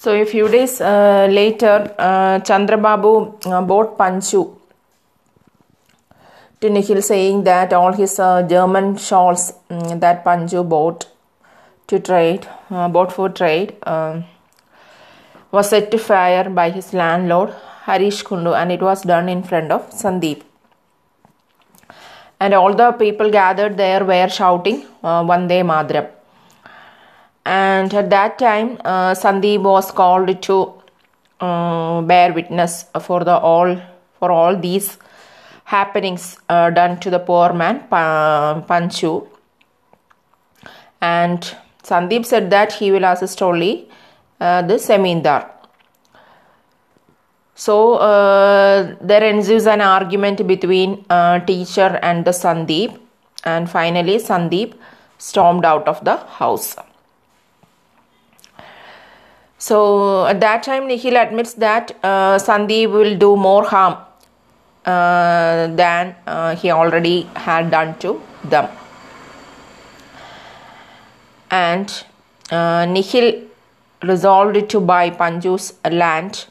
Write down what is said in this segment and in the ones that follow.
So a few days uh, later, uh, Chandrababu uh, bought Panchu to Nikhil, saying that all his uh, German shawls mm, that Panchu bought to trade, uh, bought for trade, um was set to fire by his landlord Harish Kundu, and it was done in front of Sandeep. And all the people gathered there were shouting uh, Vande Mataram and at that time uh, sandeep was called to uh, bear witness for the all for all these happenings uh, done to the poor man panchu. And sandeep said that he will assist only uh, the zemindar. So uh, there ensues an argument between uh, teacher and the sandeep. And finally sandeep stormed out of the house so at that time, Nikhil admits that uh, Sandeep will do more harm uh, than uh, he already had done to them. And uh, Nikhil resolved to buy Panchu's land.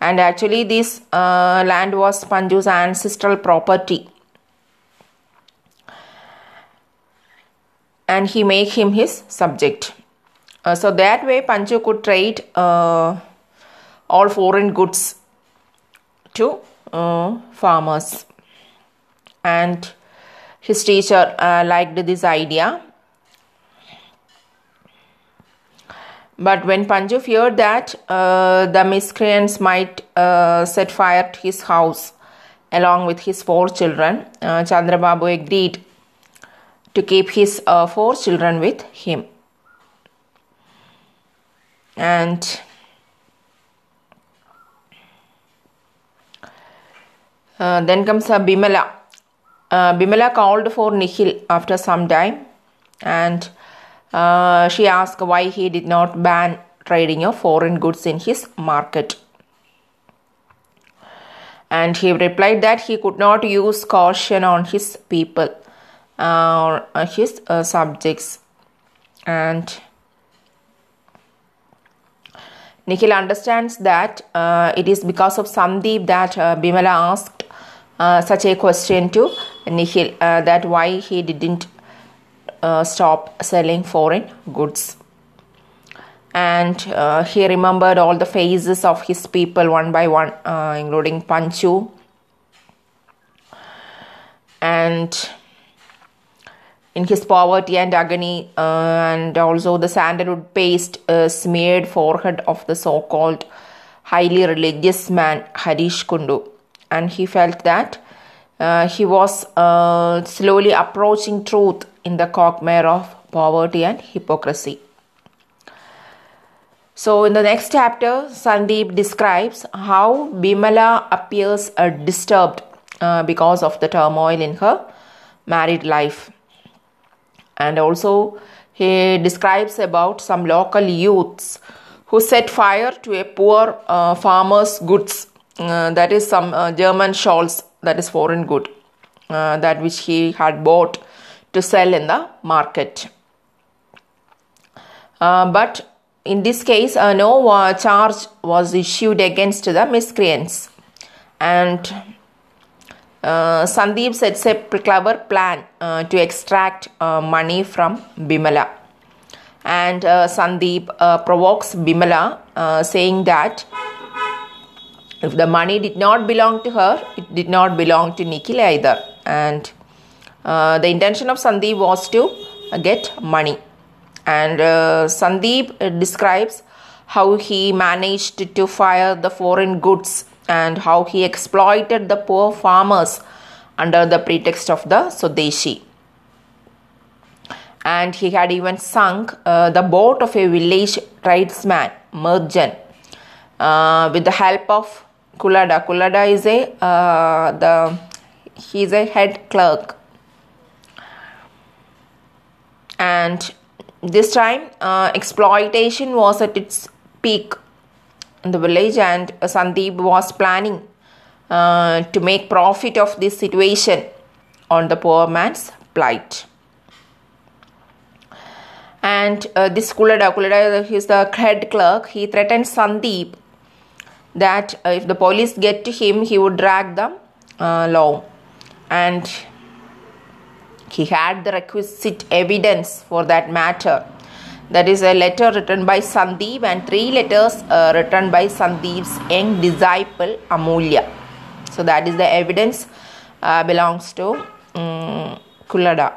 And actually, this uh, land was Panchu's ancestral property. And he made him his subject. Uh, so that way, Panchu could trade uh, all foreign goods to uh, farmers. And his teacher uh, liked this idea. But when Panchu feared that uh, the miscreants might set fire to his house along with his four children, uh, Chandrababu agreed to keep his four children with him and uh, then comes uh, Bimala. Uh, Bimala called for Nikhil after some time and uh, she asked why he did not ban trading of foreign goods in his market. And he replied that he could not use caution on his people uh, or his uh, subjects. And Nikhil understands that uh, it is because of Sandeep that uh, Bimala asked uh, such a question to Nikhil uh, that why he didn't uh, stop selling foreign goods. And uh, he remembered all the phases of his people one by one, including Panchu and in his poverty and agony, uh, and also the sandalwood paste uh, smeared forehead of the so called highly religious man Harish Kundu. And he felt that uh, he was uh, slowly approaching truth in the quagmire of poverty and hypocrisy. So, in the next chapter, Sandeep describes how Bimala appears uh, disturbed uh, because of the turmoil in her married life and also he describes about some local youths who set fire to a poor uh, farmer's goods. Uh, that is some uh, german shawls that is foreign good uh, that which he had bought to sell in the market. Uh, but in this case uh, no charge was issued against the miscreants. And uh, Sandeep sets a clever plan uh, to extract uh, money from Bimala. And uh, Sandeep uh, provokes Bimala, uh, saying that if the money did not belong to her, it did not belong to Nikhil either. And the intention of Sandeep was to get money. And Sandeep describes how he managed to fire the foreign goods and how he exploited the poor farmers under the pretext of the Swadeshi. And he had even sunk uh, the boat of a village tradesman, merchant, uh, with the help of Kulada. Kulada is a uh, the he is a head clerk, and this time uh, exploitation was at its peak the village, and Sandeep was planning uh, to make profit of this situation on the poor man's plight. And uh, this Kulada, Kulada is the head clerk, he threatened Sandeep that uh, if the police get to him, he would drag them uh, law. And he had the requisite evidence for that matter. That is a letter written by Sandeep and three letters uh, written by Sandeep's young disciple Amulya. So that is the evidence uh, belongs to um, Kulada.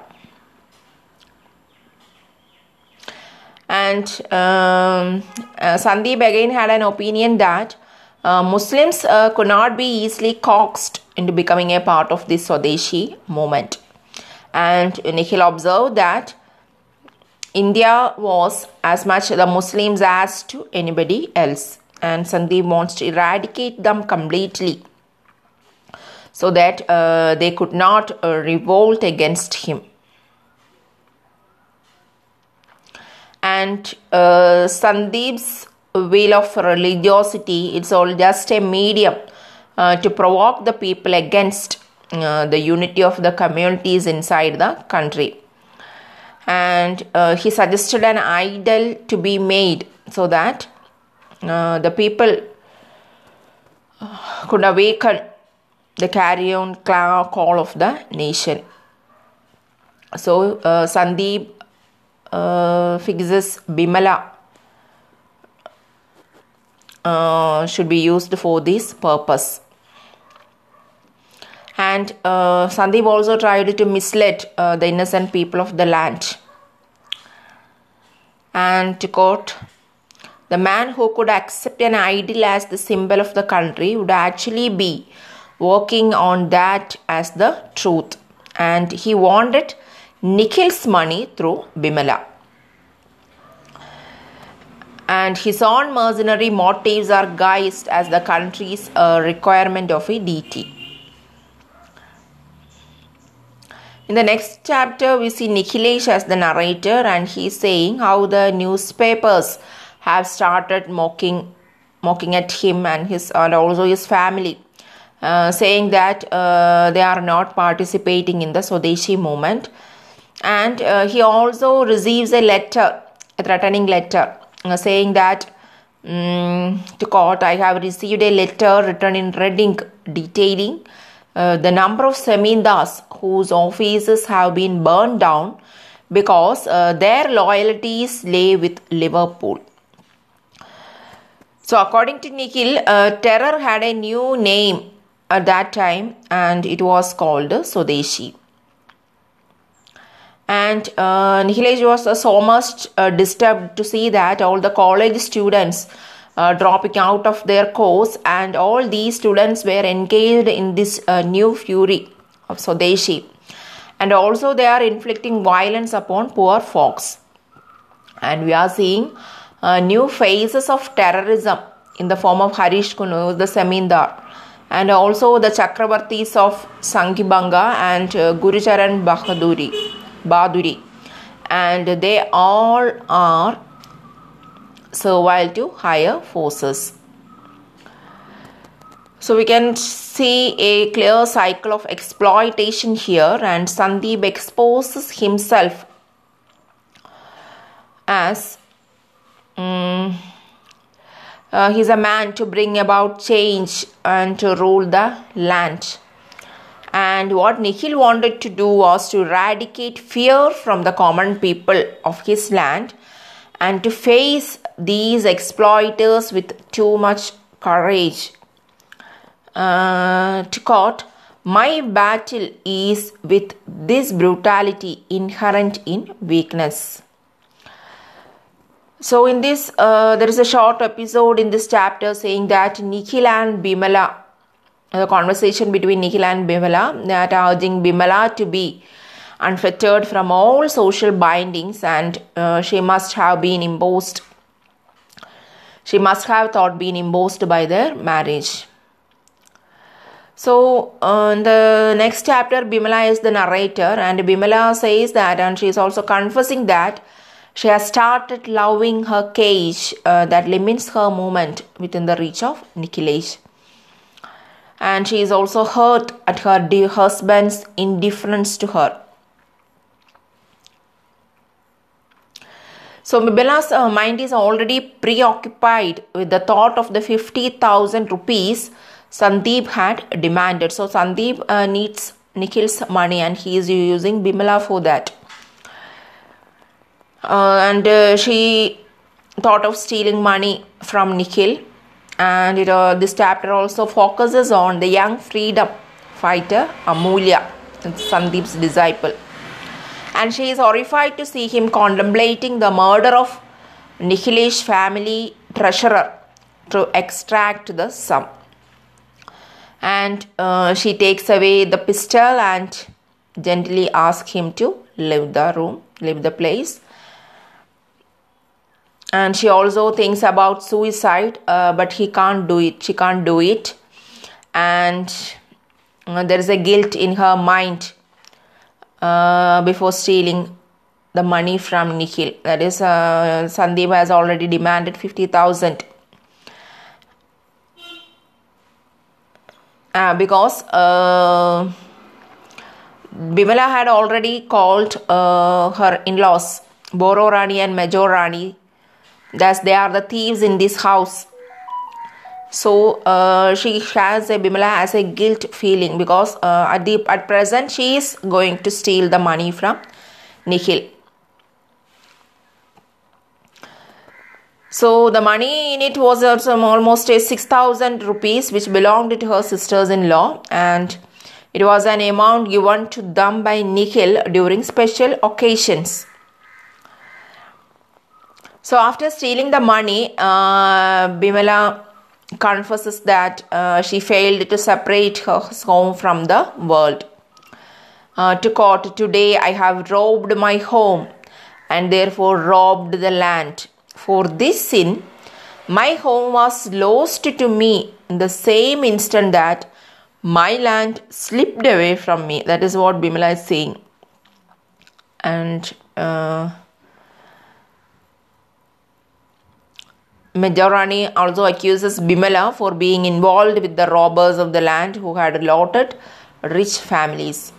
And um, uh, Sandeep again had an opinion that uh, Muslims uh, could not be easily coaxed into becoming a part of this Swadeshi movement. And Nikhil observed that India was as much the Muslims as to anybody else, and Sandeep wants to eradicate them completely. So that uh, they could not uh, revolt against him. And uh, Sandeep's will of religiosity, it's all just a medium uh, to provoke the people against uh, the unity of the communities inside the country and uh, he suggested an idol to be made so that uh, the people uh, could awaken the carry on call of the nation. So uh, Sandeep uh, fixes Bimala uh, should be used for this purpose. And uh, Sandeep also tried to mislead uh, the innocent people of the land. And to quote, the man who could accept an idol as the symbol of the country would actually be working on that as the truth. And he wanted Nikhil's money through Bimala. And his own mercenary motives are guised as the country's uh, requirement of a deity. In the next chapter, we see Nikhilesh as the narrator, and he's saying how the newspapers have started mocking, mocking at him and his and also his family, uh, saying that uh, they are not participating in the Swadeshi movement. And uh, he also receives a letter, a threatening letter, uh, saying that um, to court, I have received a letter written in red ink detailing uh, the number of Zemindars whose offices have been burned down because uh, their loyalties lay with Liverpool. So, according to Nikhil, uh, terror had a new name at that time and it was called Swadeshi. And uh, was so much uh, disturbed to see that all the college students uh, dropping out of their course, and all these students were engaged in this uh, new fury of Swadeshi. And also, they are inflicting violence upon poor folks. And we are seeing uh, new phases of terrorism in the form of Harish Kundu, the Zemindar, and also the Chakravartis of Sanghibanga and uh, Gurucharan Bahaduri, Baduri. And they all are servile to higher forces. So we can see a clear cycle of exploitation here, and Sandeep exposes himself as um, uh, he's a man to bring about change and to rule the land. And what Nikhil wanted to do was to eradicate fear from the common people of his land and to face these exploiters with too much courage. Uh, to quote, my battle is with this brutality inherent in weakness. So, in this, uh, there is a short episode in this chapter saying that Nikhil and Bimala, the conversation between Nikhil and Bimala, that urging Bimala to be unfettered from all social bindings and uh, she must have been imposed she must have thought been imposed by their marriage. So uh, in the next chapter bimala is the narrator and bimala says that and she is also confessing that she has started loving her cage uh, that limits her movement within the reach of nikhilesh and she is also hurt at her dear husband's indifference to her So Bimala's uh, mind is already preoccupied with the thought of the 50,000 rupees Sandeep had demanded. So Sandeep uh, needs Nikhil's money and he is using Bimala for that. Uh, and uh, she thought of stealing money from Nikhil. And this chapter also focuses on the young freedom fighter Amulya, Sandeep's disciple and she is horrified to see him contemplating the murder of Nikhilesh family treasurer to extract the sum. And uh, she takes away the pistol and gently asks him to leave the room, leave the place. And she also thinks about suicide, uh, but he can't do it. She can't do it. And uh, there is a guilt in her mind uh, before stealing the money from Nikhil. That is, uh, Sandeep has already demanded 50,000. Uh, because uh, Bimala had already called uh, her in laws, Boro Rani and Major Rani, thus they are the thieves in this house so uh, she has a bimala has a guilt feeling because uh, at the at present she is going to steal the money from nikhil. So the money in it was also almost a 6000 rupees which belonged to her sisters-in-law. And it was an amount given to them by nikhil during special occasions. So after stealing the money uh, bimala confesses that uh, she failed to separate her home from the world. Uh, to court, today I have robbed my home and therefore robbed the land. For this sin, my home was lost to me in the same instant that my land slipped away from me. That is what Bimala is saying. And uh, Majorani also accuses Bimala for being involved with the robbers of the land who had looted rich families.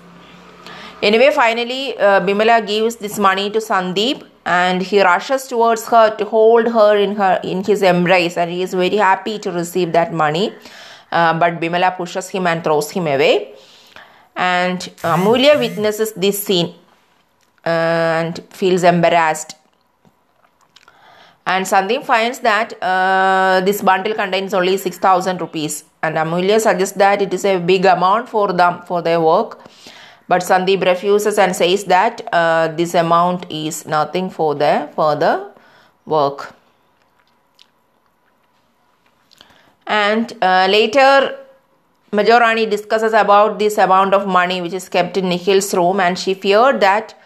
Anyway, finally, uh, Bimala gives this money to Sandeep and he rushes towards her to hold her in her in his embrace and he is very happy to receive that money. Uh, but Bimala pushes him and throws him away. And Amulya witnesses this scene uh, and feels embarrassed and Sandeep finds that uh, this bundle contains only 6000 rupees. And Amulya suggests that it is a big amount for them for their work. But Sandeep refuses and says that uh, this amount is nothing for their further work. And uh, later Majorani discusses about this amount of money which is kept in Nikhil's room and she feared that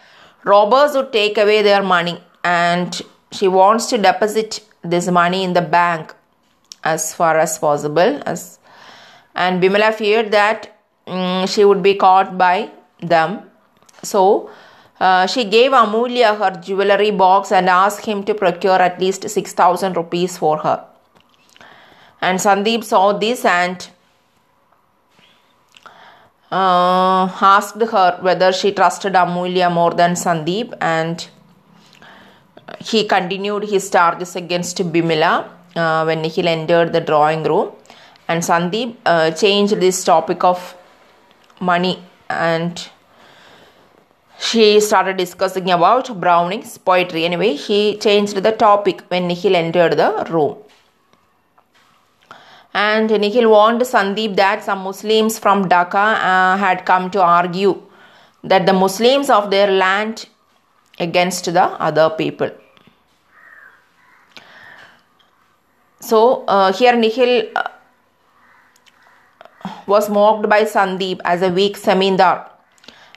robbers would take away their money. And she wants to deposit this money in the bank as far as possible as and Bimala feared that um, she would be caught by them. So uh, she gave Amulya her jewelry box and asked him to procure at least 6000 rupees for her. And Sandeep saw this and uh, asked her whether she trusted Amulya more than Sandeep and he continued his charges against Bimala uh, when Nikhil entered the drawing room. And Sandeep uh, changed this topic of money and she started discussing about Browning's poetry. Anyway, he changed the topic when Nikhil entered the room. And Nikhil warned Sandeep that some Muslims from Dhaka uh, had come to argue that the Muslims of their land against the other people. So uh, here Nikhil uh, was mocked by Sandeep as a weak Zemindar.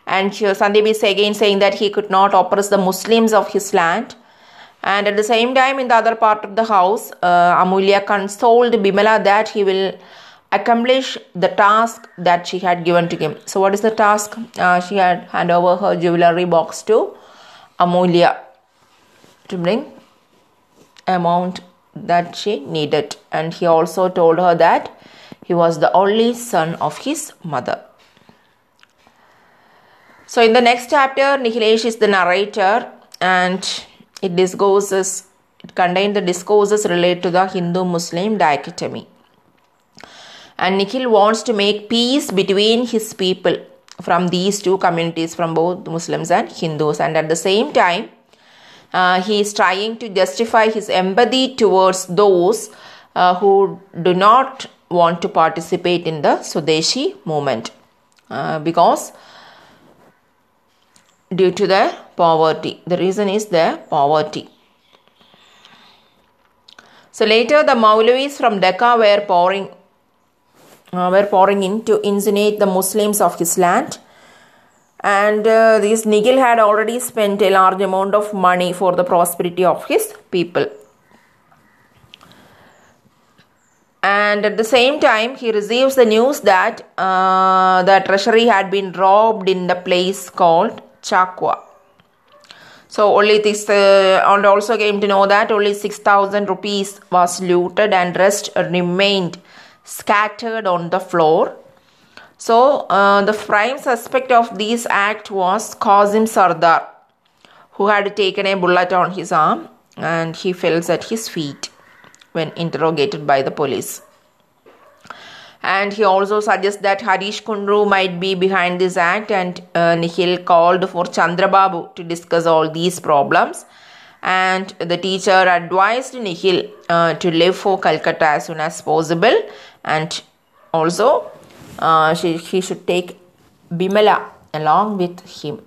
And Sandeep is again saying that he could not oppress the Muslims of his land. And at the same time, in the other part of the house, uh, Amulya consoled Bimala that he will accomplish the task that she had given to him. So, what is the task? Uh, she had hand over her jewelry box to Amulya to bring amount that she needed, and he also told her that he was the only son of his mother. So, in the next chapter, Nikhilesh is the narrator, and It discourses, it contains the discourses related to the Hindu-Muslim dichotomy. And Nikhil wants to make peace between his people from these two communities, from both Muslims and Hindus. And at the same time, uh, he is trying to justify his empathy towards those uh, who do not want to participate in the Swadeshi movement uh, because due to their poverty. The reason is their poverty. So later, the Maulavis from Dhaka were pouring uh, were pouring in to insinuate the Muslims of his land. And uh, this Nikhil had already spent a large amount of money for the prosperity of his people. And at the same time, he receives the news that uh, the treasury had been robbed in the place called Chakwa. So only this, uh, and also came to know that only 6,000 rupees was looted and rest remained scattered on the floor. So uh, the prime suspect of this act was Qasim Sardar, who had taken a bullet on his arm and he fell at his feet when interrogated by the police. And he also suggests that Harish Kundu might be behind this act, and uh, Nikhil called for Chandrababu to discuss all these problems. And the teacher advised Nikhil uh, to leave for Calcutta as soon as possible, and also uh, she, he should take Bimala along with him.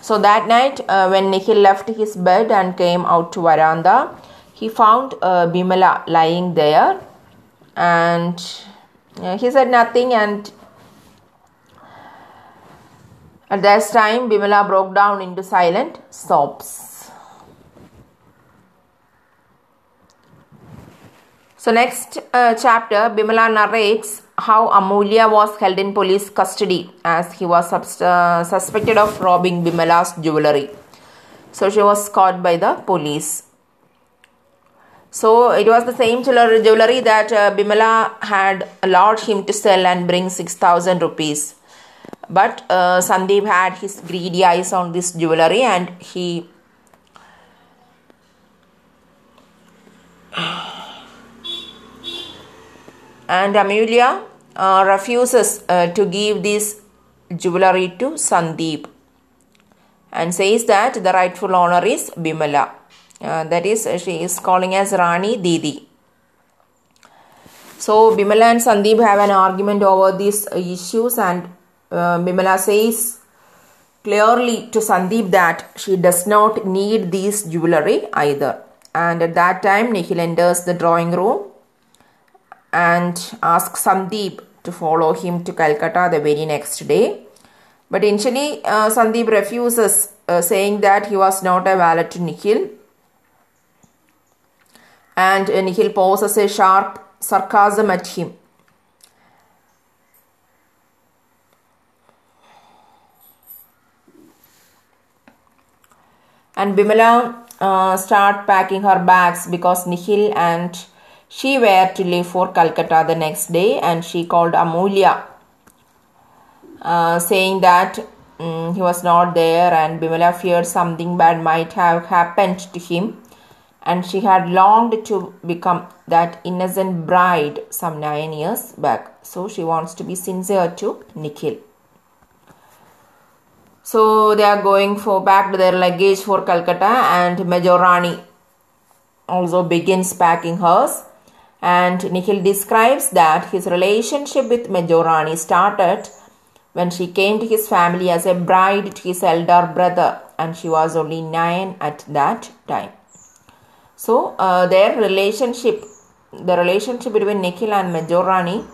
So that night, uh, when Nikhil left his bed and came out to veranda, he found uh, Bimala lying there, and uh, he said nothing. And at that time, Bimala broke down into silent sobs. So next uh, chapter, Bimala narrates how Amulya was held in police custody as he was subst- uh, suspected of robbing Bimala's jewelry. So she was caught by the police. So it was the same jewelry that uh, Bimala had allowed him to sell and bring 6000 rupees. But uh, Sandeep had his greedy eyes on this jewelry and he and Amulya uh, refuses uh, to give this jewelry to Sandeep and says that the rightful owner is Bimala. Uh, that is, she is calling as Rani Didi. So Bimala and Sandeep have an argument over these issues, and uh, Bimala says clearly to Sandeep that she does not need this jewelry either. And at that time, Nikhil enters the drawing room and asks Sandeep to follow him to Calcutta the very next day. But initially, uh, Sandeep refuses, uh, saying that he was not a valet to Nikhil. And uh, Nikhil poses a sharp sarcasm at him. And Bimala uh, start packing her bags because Nikhil and she were to leave for Calcutta the next day and she called Amulya uh, saying that um, he was not there and Bimala feared something bad might have happened to him and she had longed to become that innocent bride some nine years back. So she wants to be sincere to Nikhil. So they are going for back to their luggage for Calcutta and Majorani also begins packing hers and Nikhil describes that his relationship with Majorani started when she came to his family as a bride to his elder brother and she was only 9 at that time. So uh, their relationship, the relationship between Nikhil and Majorani,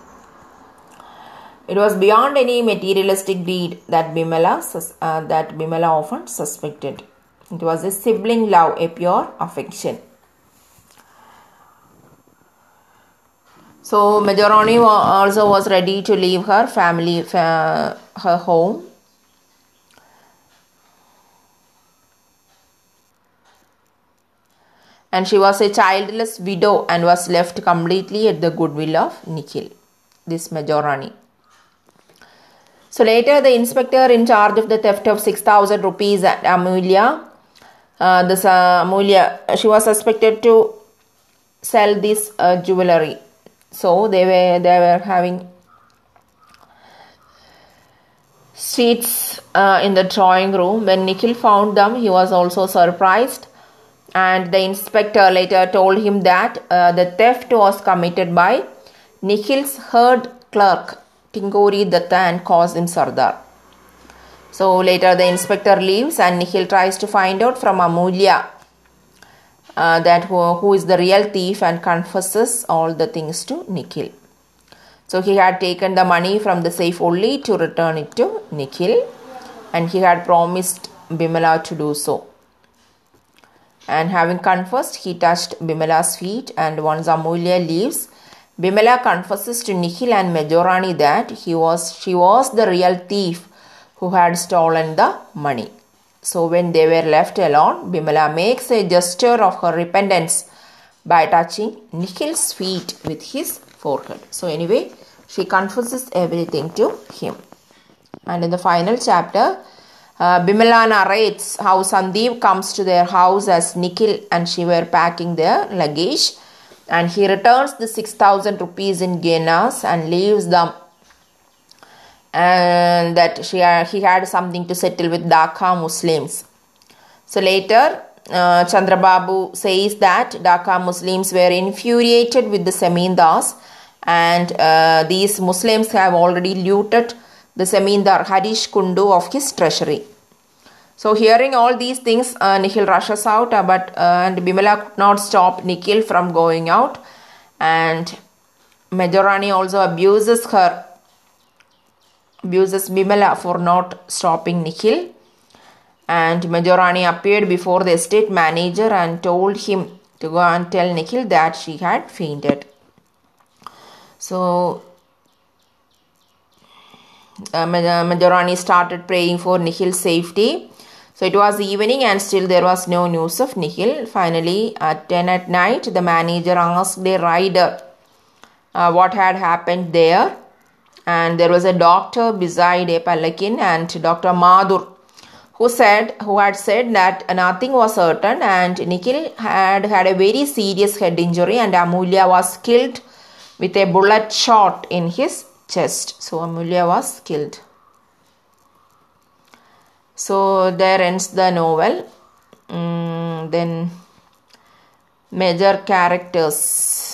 it was beyond any materialistic greed that Bimala, uh, that Bimala often suspected. It was a sibling love, a pure affection. So Majorani also was ready to leave her family, her home. And she was a childless widow and was left completely at the goodwill of Nikhil, this Majorani. So later, the inspector in charge of the theft of 6000 rupees at Amulya uh, this uh, Amulya, she was suspected to sell this uh, jewelry. So they were they were having seats uh, in the drawing room. When Nikhil found them, he was also surprised. And the inspector later told him that uh, the theft was committed by Nikhil's herd clerk, Tingori Datta, and Qasim Sardar. So later the inspector leaves and Nikhil tries to find out from Amulya uh, that who, who is the real thief and confesses all the things to Nikhil. So he had taken the money from the safe only to return it to Nikhil and he had promised Bimala to do so. And having confessed, he touched Bimala's feet and once Amulya leaves, Bimala confesses to Nikhil and Majorani that he was she was the real thief who had stolen the money. So when they were left alone, Bimala makes a gesture of her repentance by touching Nikhil's feet with his forehead. So anyway, she confesses everything to him. And in the final chapter, uh, Bimala narrates how Sandeep comes to their house as Nikhil and she were packing their luggage and he returns the 6000 rupees in guineas and leaves them and that she he had something to settle with Dhaka Muslims. So later, uh, Chandrababu says that Dhaka Muslims were infuriated with the Zemindars and uh, these Muslims have already looted the Zemindar Harish Kundu of his treasury. So hearing all these things, uh, Nikhil rushes out, uh, but uh, and Bimala could not stop Nikhil from going out, and Majorani also abuses her abuses Bimala for not stopping Nikhil. And Majorani appeared before the estate manager and told him to go and tell Nikhil that she had fainted. So uh, Majorani started praying for Nikhil's safety. So it was evening and still there was no news of Nikhil. Finally, at 10 at night, the manager asked the rider uh, what had happened there and there was a doctor beside a palanquin and Dr. Madhur who said who had said that nothing was certain and Nikhil had had a very serious head injury and Amulya was killed with a bullet shot in his chest. So Amulya was killed. So there ends the novel. Mm, then major characters